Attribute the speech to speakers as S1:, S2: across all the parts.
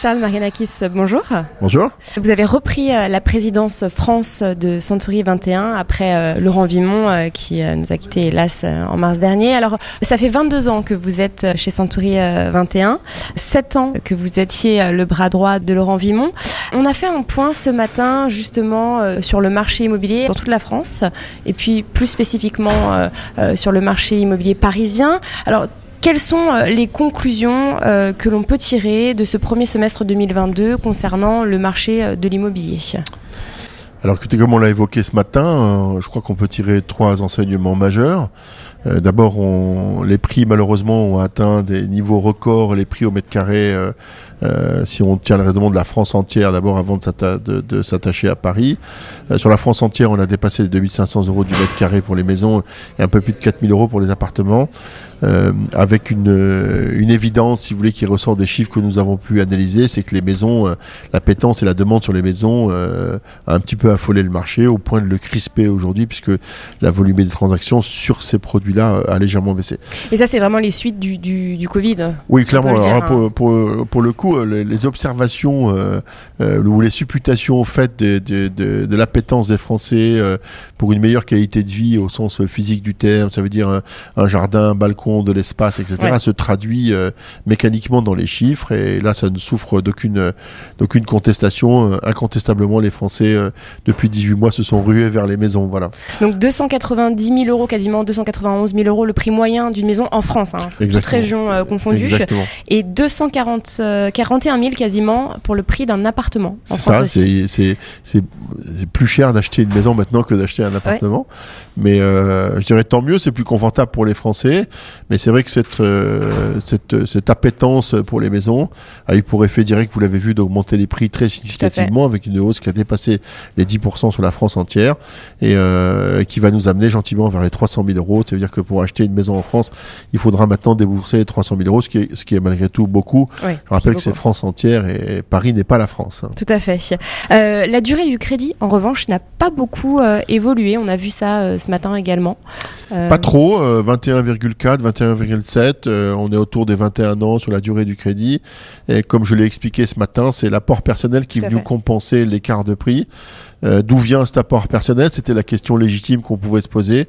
S1: Charles Marianakis, bonjour.
S2: Bonjour.
S1: Vous avez repris euh, la présidence France de Century 21 après euh, Laurent Vimon euh, qui nous a quitté hélas en mars dernier. Alors, ça fait 22 ans que vous êtes chez Century 21, 7 ans que vous étiez le bras droit de Laurent Vimon. On a fait un point ce matin justement sur le marché immobilier dans toute la France et puis plus spécifiquement sur le marché immobilier parisien. Alors, quelles sont euh, les conclusions euh, que l'on peut tirer de ce premier semestre 2022 concernant le marché euh, de l'immobilier?
S2: Alors écoutez, comme on l'a évoqué ce matin, je crois qu'on peut tirer trois enseignements majeurs. D'abord, les prix malheureusement ont atteint des niveaux records, les prix au mètre carré, si on tient le raisonnement de la France entière, d'abord avant de s'attacher à Paris. sur la France entière, on a dépassé les 2500 euros du mètre carré pour les maisons et un peu plus de 4000 euros pour les appartements. Euh, avec une, euh, une, évidence, si vous voulez, qui ressort des chiffres que nous avons pu analyser, c'est que les maisons, euh, la pétence et la demande sur les maisons a un petit peu affolé le marché au point de le crisper aujourd'hui, puisque la volume des transactions sur ces produits-là a légèrement baissé.
S1: Et ça, c'est vraiment les suites du, du, du Covid
S2: Oui, clairement. Alors, pour, hein. pour, pour, le coup, les, observations ou les supputations faites de, de, de, de l'appétence des Français pour une meilleure qualité de vie au sens physique du terme, ça veut dire un, un jardin, un balcon, de l'espace, etc., se traduit euh, mécaniquement dans les chiffres. Et là, ça ne souffre d'aucune d'aucune contestation. Euh, incontestablement, les Français, euh, depuis 18 mois, se sont rués vers les maisons. Voilà.
S1: Donc 290 000 euros, quasiment 291 000 euros, le prix moyen d'une maison en France, hein, toute région confondue. Et 241 000 quasiment pour le prix d'un appartement.
S2: C'est ça, c'est plus cher d'acheter une maison maintenant que d'acheter un appartement. Mais je dirais tant mieux, c'est plus confortable pour les Français. Mais c'est vrai que cette, euh, cette, cette, appétence pour les maisons a eu pour effet direct, vous l'avez vu, d'augmenter les prix très significativement avec une hausse qui a dépassé les 10% sur la France entière et euh, qui va nous amener gentiment vers les 300 000 euros. Ça veut dire que pour acheter une maison en France, il faudra maintenant débourser 300 000 euros, ce qui est, ce qui est malgré tout beaucoup. Je rappelle que c'est France entière et, Paris n'est pas la France. Hein.
S1: Tout à fait. Euh, la durée du crédit, en revanche, n'a pas beaucoup euh, évolué. On a vu ça euh, ce matin également.
S2: Pas trop, 21,4, 21,7. on est autour des 21 ans sur la durée du crédit. Et comme je l'ai expliqué ce matin, c'est l'apport personnel qui venu compenser l'écart de prix. Euh, d'où vient cet apport personnel? C'était la question légitime qu'on pouvait se poser.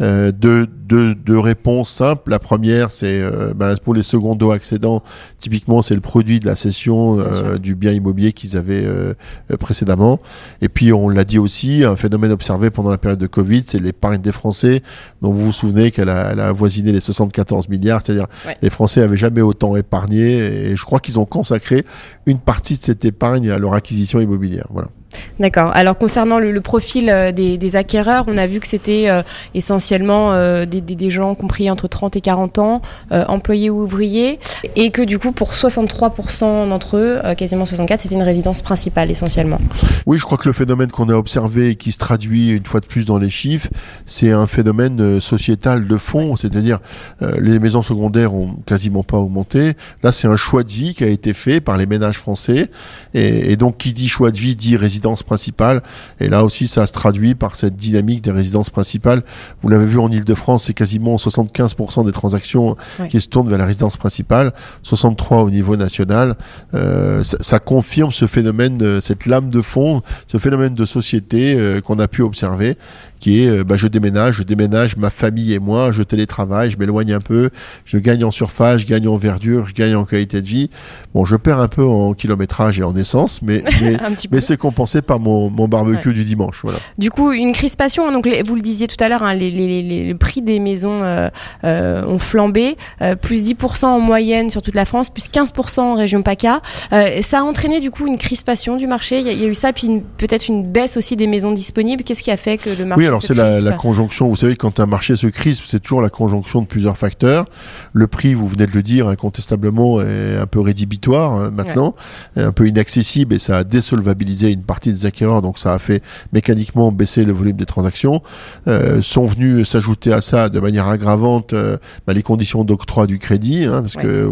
S2: Euh, deux, deux, deux, réponses simples. La première, c'est euh, ben, pour les secondos accédants, typiquement, c'est le produit de la cession euh, du bien immobilier qu'ils avaient euh, précédemment. Et puis, on l'a dit aussi, un phénomène observé pendant la période de Covid, c'est l'épargne des Français, dont vous vous souvenez qu'elle a, elle a avoisiné les 74 milliards, c'est-à-dire les Français avaient jamais autant épargné, et je crois qu'ils ont consacré une partie de cette épargne à leur acquisition immobilière. Voilà.
S1: D'accord. Alors concernant le, profil euh, des, acquéreurs, on a vu que c'était euh, essentiellement euh, des, gens compris entre 30 et 40 ans, employés ou ouvriers, et que du coup pour 63% d'entre eux, quasiment 64, c'était une résidence principale essentiellement.
S2: Oui, je crois que le phénomène qu'on a observé et qui se traduit une fois de plus dans les chiffres, c'est un phénomène sociétal de fond, c'est-à-dire les maisons secondaires ont quasiment pas augmenté. Là, c'est un choix de vie qui a été fait par les ménages français, et, et donc qui dit choix de vie dit résidence principale. Et là aussi, ça se traduit par cette dynamique des résidences principales. Vous l'avez vu en Ile-de-France, c'est quasiment 75% des transactions qui se tournent vers la résidence principale, 63 au niveau national. Euh, ça, confirme ce phénomène, cette lame de fond, ce phénomène de société euh, qu'on a pu observer qui est euh, bah, je déménage, je déménage ma famille et moi, je télétravaille, je m'éloigne un peu, je gagne en surface, je gagne en verdure, je gagne en qualité de vie. Bon, je perds un peu en kilométrage et en essence, mais, mais, c'est compensé par mon, mon barbecue du dimanche. Voilà.
S1: Du coup, une crispation, donc vous le disiez tout à l'heure, hein, les, les, les, prix des maisons euh, euh, ont flambé, plus 10% en moyenne sur toute la France, plus 15% en région PACA. ça a entraîné du coup une crispation du marché, il y, a eu ça, puis peut-être une baisse aussi des maisons disponibles. Qu'est-ce qui a fait que le marché
S2: alors c'est la, conjonction, vous savez, quand un marché se crispe, c'est toujours la conjonction de plusieurs facteurs. Le prix, vous venez de le dire, incontestablement, est un peu rédhibitoire hein, maintenant, un peu inaccessible et ça a désolvabilisé une partie des acquéreurs, donc ça a fait mécaniquement baisser le volume des transactions. Euh, sont venus s'ajouter à ça de manière aggravante euh, bah, les conditions d'octroi du crédit, hein, parce que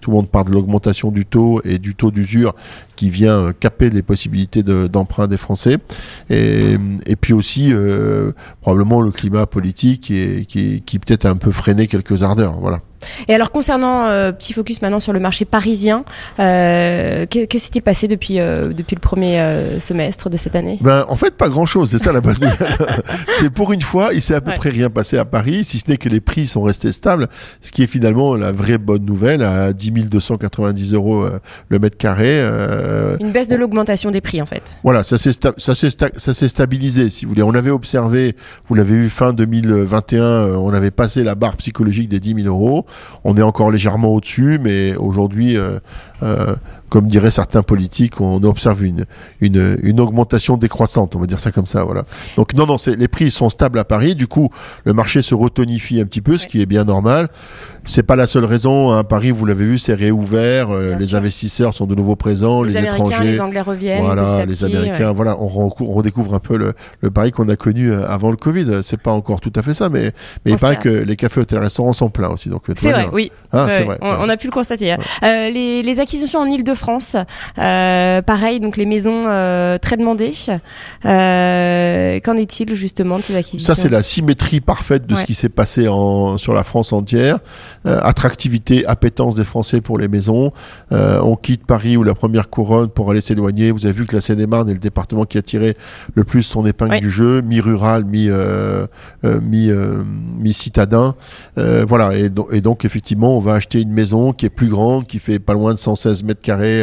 S2: tout le monde parle de l'augmentation du taux et du taux d'usure qui vient caper les possibilités d'emprunt des Français. Et, et puis aussi probablement le climat politique qui, qui, qui peut-être a un peu freiné quelques ardeurs. Voilà.
S1: Et alors concernant euh, petit focus maintenant sur le marché parisien, euh, que, que s'est-il passé depuis euh, depuis le premier euh, semestre de cette année?
S2: Ben en fait pas grand-chose, c'est ça la bonne nouvelle. c'est pour une fois, il s'est à peu près rien passé à Paris, si ce n'est que les prix sont restés stables, ce qui est finalement la vraie bonne nouvelle à 10 290 euros le mètre carré.
S1: une baisse de l'augmentation des prix en fait.
S2: Voilà, ça s'est ça s'est stabilisé si vous voulez. On avait observé, vous l'avez vu fin 2021, on avait passé la barre psychologique des 10 000 euros. On est encore légèrement au-dessus, mais aujourd'hui, euh, euh, comme diraient certains politiques, on observe une, une, une, augmentation décroissante, on va dire ça comme ça, voilà. Donc non, non, les prix sont stables à Paris, du coup, le marché se retonifie un petit peu, ce qui est bien normal. C'est pas la seule raison. Hein. Paris, vous l'avez vu, c'est réouvert. Euh, les investisseurs sont de nouveau présents, les, étrangers,
S1: les Anglais reviennent.
S2: Voilà, les Américains. Voilà, on, redécouvre un peu le, le Paris qu'on a connu avant le Covid. C'est pas encore tout à fait ça, mais mais il paraît que les cafés, hôtels, restaurants sont pleins aussi. Donc
S1: c'est vrai, oui. Ah, vrai. On, a pu le constater. Euh, les, les, acquisitions en Île-de-France, euh, pareil, donc les maisons euh, très demandées. Qu'en est-il justement de ces acquisitions
S2: Ça, c'est la symétrie parfaite de ce qui s'est passé en, sur la France entière. Attractivité, appétence des Français pour les maisons. On quitte Paris ou la première couronne pour aller s'éloigner. Vous avez vu que la Seine-et-Marne est le département qui a tiré le plus son épingle du jeu, mi-rural, mi, euh, mi, mi citadin. voilà. Et, et, donc effectivement, on va acheter une maison qui est plus grande, qui fait pas loin de 116 mètres carrés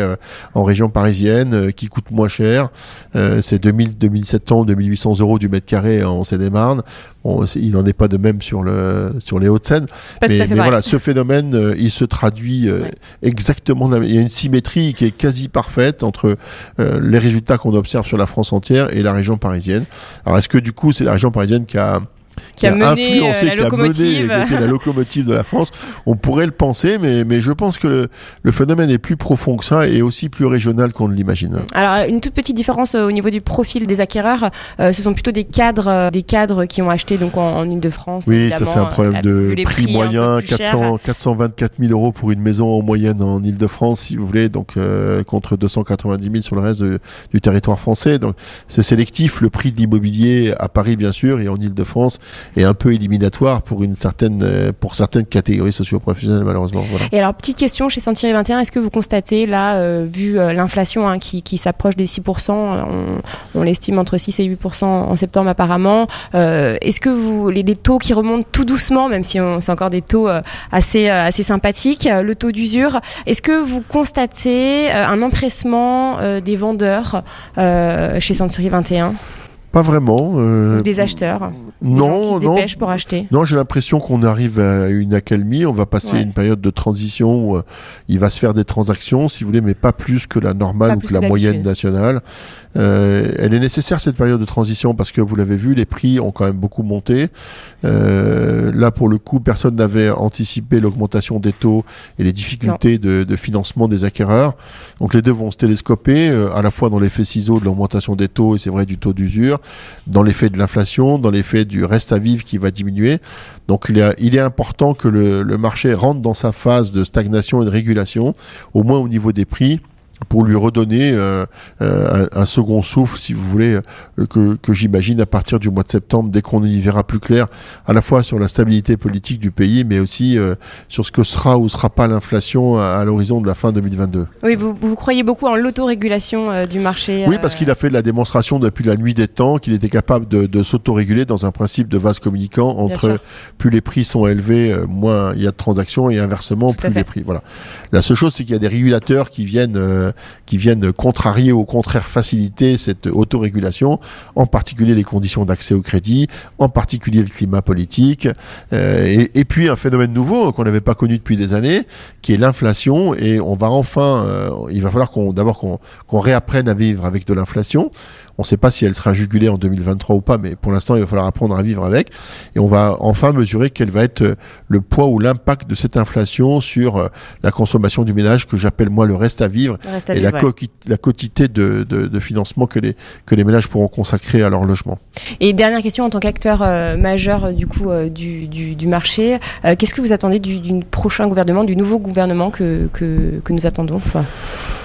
S2: en région parisienne, qui coûte moins cher. c'est 2000, 2700, 2800 euros du mètre carré en Seine-et-Marne. Bon, il n'en est pas de même sur le sur les Hauts-de-Seine. Mais, mais voilà, ce phénomène, euh, il se traduit euh, exactement. Il y a une symétrie qui est quasi parfaite entre euh, les résultats qu'on observe sur la France entière et la région parisienne. Alors, est-ce que du coup, c'est la région parisienne qui a
S1: qui, a, mené influencé, la locomotive.
S2: qui a mené, la locomotive de la France. On pourrait le penser, mais, mais je pense que le, le, phénomène est plus profond que ça et aussi plus régional qu'on ne l'imagine.
S1: Alors, une toute petite différence au niveau du profil des acquéreurs, euh, ce sont plutôt des cadres, des cadres qui ont acheté donc en, Ile-de-France.
S2: Oui, ça c'est un problème de prix moyen, 400, 424 000 euros pour une maison en moyenne en Ile-de-France, si vous voulez, donc euh, contre 290 000 sur le reste du territoire français. Donc, c'est sélectif. Le prix de l'immobilier à Paris, bien sûr, et en Ile-de-France est un peu éliminatoire pour une certaine euh, pour certaines catégories socio-professionnelles malheureusement.
S1: Et alors petite question chez Sentier 21, est-ce que vous constatez là, euh, vu euh, l'inflation hein, qui, qui s'approche des 6%, on, on l'estime entre 6 et 8% en septembre apparemment, est-ce que vous les, les, taux qui remontent tout doucement, même si c'est encore des taux assez assez sympathiques, le taux d'usure, est-ce que vous constatez un empressement des vendeurs chez Century 21
S2: pas vraiment.
S1: Euh, des acheteurs.
S2: Non,
S1: qui
S2: non.
S1: pour acheter.
S2: Non, j'ai l'impression qu'on arrive à une accalmie. On va passer une période de transition où euh, il va se faire des transactions, si vous voulez, mais pas plus que la normale ou que, la moyenne nationale. Euh, elle est nécessaire cette période de transition parce que vous l'avez vu, les prix ont quand même beaucoup monté. Euh, là, pour le coup, personne n'avait anticipé l'augmentation des taux et les difficultés de, de, financement des acquéreurs. Donc les deux vont se télescoper, à la fois dans l'effet ciseau de l'augmentation des taux et c'est vrai du taux d'usure, dans l'effet de l'inflation, dans l'effet du reste à vivre qui va diminuer. Donc il, est, important que le marché rentre dans sa phase de stagnation et de régulation, au moins au niveau des prix pour lui redonner euh, euh, un, un, second souffle, si vous voulez, euh, que, que j'imagine à partir du mois de septembre, dès qu'on y verra plus clair, à la fois sur la stabilité politique du pays, mais aussi sur ce que sera ou sera pas l'inflation à, à l'horizon de la fin 2022.
S1: Oui, vous, vous croyez beaucoup en l'autorégulation du marché
S2: Oui, parce qu'il a fait la démonstration depuis la nuit des temps qu'il était capable de, de s'autoréguler dans un principe de vase communicant entre plus les prix sont élevés, moins il y a de transactions et inversement, Tout plus les prix. Voilà. La seule chose, c'est qu'il y a des régulateurs qui viennent qui viennent contrarier ou au contraire faciliter cette autorégulation, en particulier les conditions d'accès au crédit, en particulier le climat politique, euh, et, puis un phénomène nouveau qu'on n'avait pas connu depuis des années, qui est l'inflation, et on va enfin, euh, il va falloir qu'on d'abord qu'on réapprenne à vivre avec de l'inflation. On ne sait pas si elle sera jugulée en 2023 ou pas, mais pour l'instant, il va falloir apprendre à vivre avec. Et on va enfin mesurer quel va être euh, le poids ou l'impact de cette inflation sur euh, la consommation du ménage, que j'appelle moi le reste à vivre,
S1: reste à
S2: et
S1: vivre,
S2: la,
S1: ouais.
S2: la, quotité de, de, de, financement que les, que les ménages pourront consacrer à leur logement.
S1: Et dernière question, en tant qu'acteur euh, majeur euh, du coup euh, du, du, du, marché, euh, qu'est-ce que vous attendez du, du, prochain gouvernement, du nouveau gouvernement que, que, que nous attendons enfin?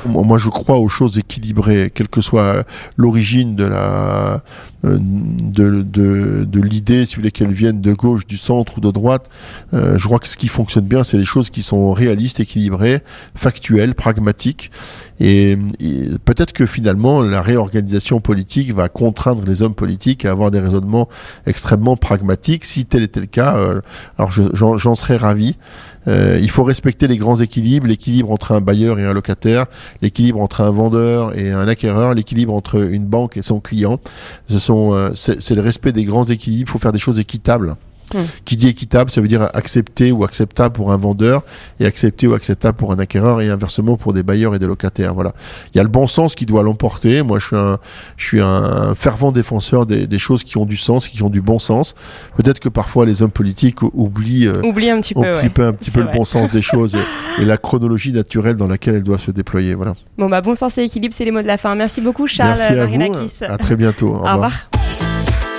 S2: Moi, je crois aux choses équilibrées, quelle que soit l'origine de la de, de, de l'idée, si vous voulez qu'elle vienne de gauche, du centre ou de droite. Je crois que ce qui fonctionne bien, c'est les choses qui sont réalistes, équilibrées, factuelles, pragmatiques. Et, peut-être que finalement, la réorganisation politique va contraindre les hommes politiques à avoir des raisonnements extrêmement pragmatiques. Si tel était le cas, euh, alors j'en serais ravi. Euh, il faut respecter les grands équilibres, l'équilibre entre un bailleur et un locataire, l'équilibre entre un vendeur et un acquéreur, l'équilibre entre une banque et son client. Euh, c'est le respect des grands équilibres. Il faut faire des choses équitables. Hmm. Qui dit équitable, ça veut dire accepté ou acceptable pour un vendeur et accepté ou acceptable pour un acquéreur et inversement pour des bailleurs et des locataires. Voilà. Il y a le bon sens qui doit l'emporter. Moi, je suis un, je suis un fervent défenseur des, des, choses qui ont du sens, qui ont du bon sens. Peut-être que parfois les hommes politiques oublient,
S1: euh, un petit
S2: peu, un petit peu le bon sens des choses et, la chronologie naturelle dans laquelle elles doivent se déployer. Voilà.
S1: Bon, bah, bon sens et équilibre, c'est les mots de la fin. Merci beaucoup, Charles
S2: Merci à vous. À très bientôt.
S1: Au revoir.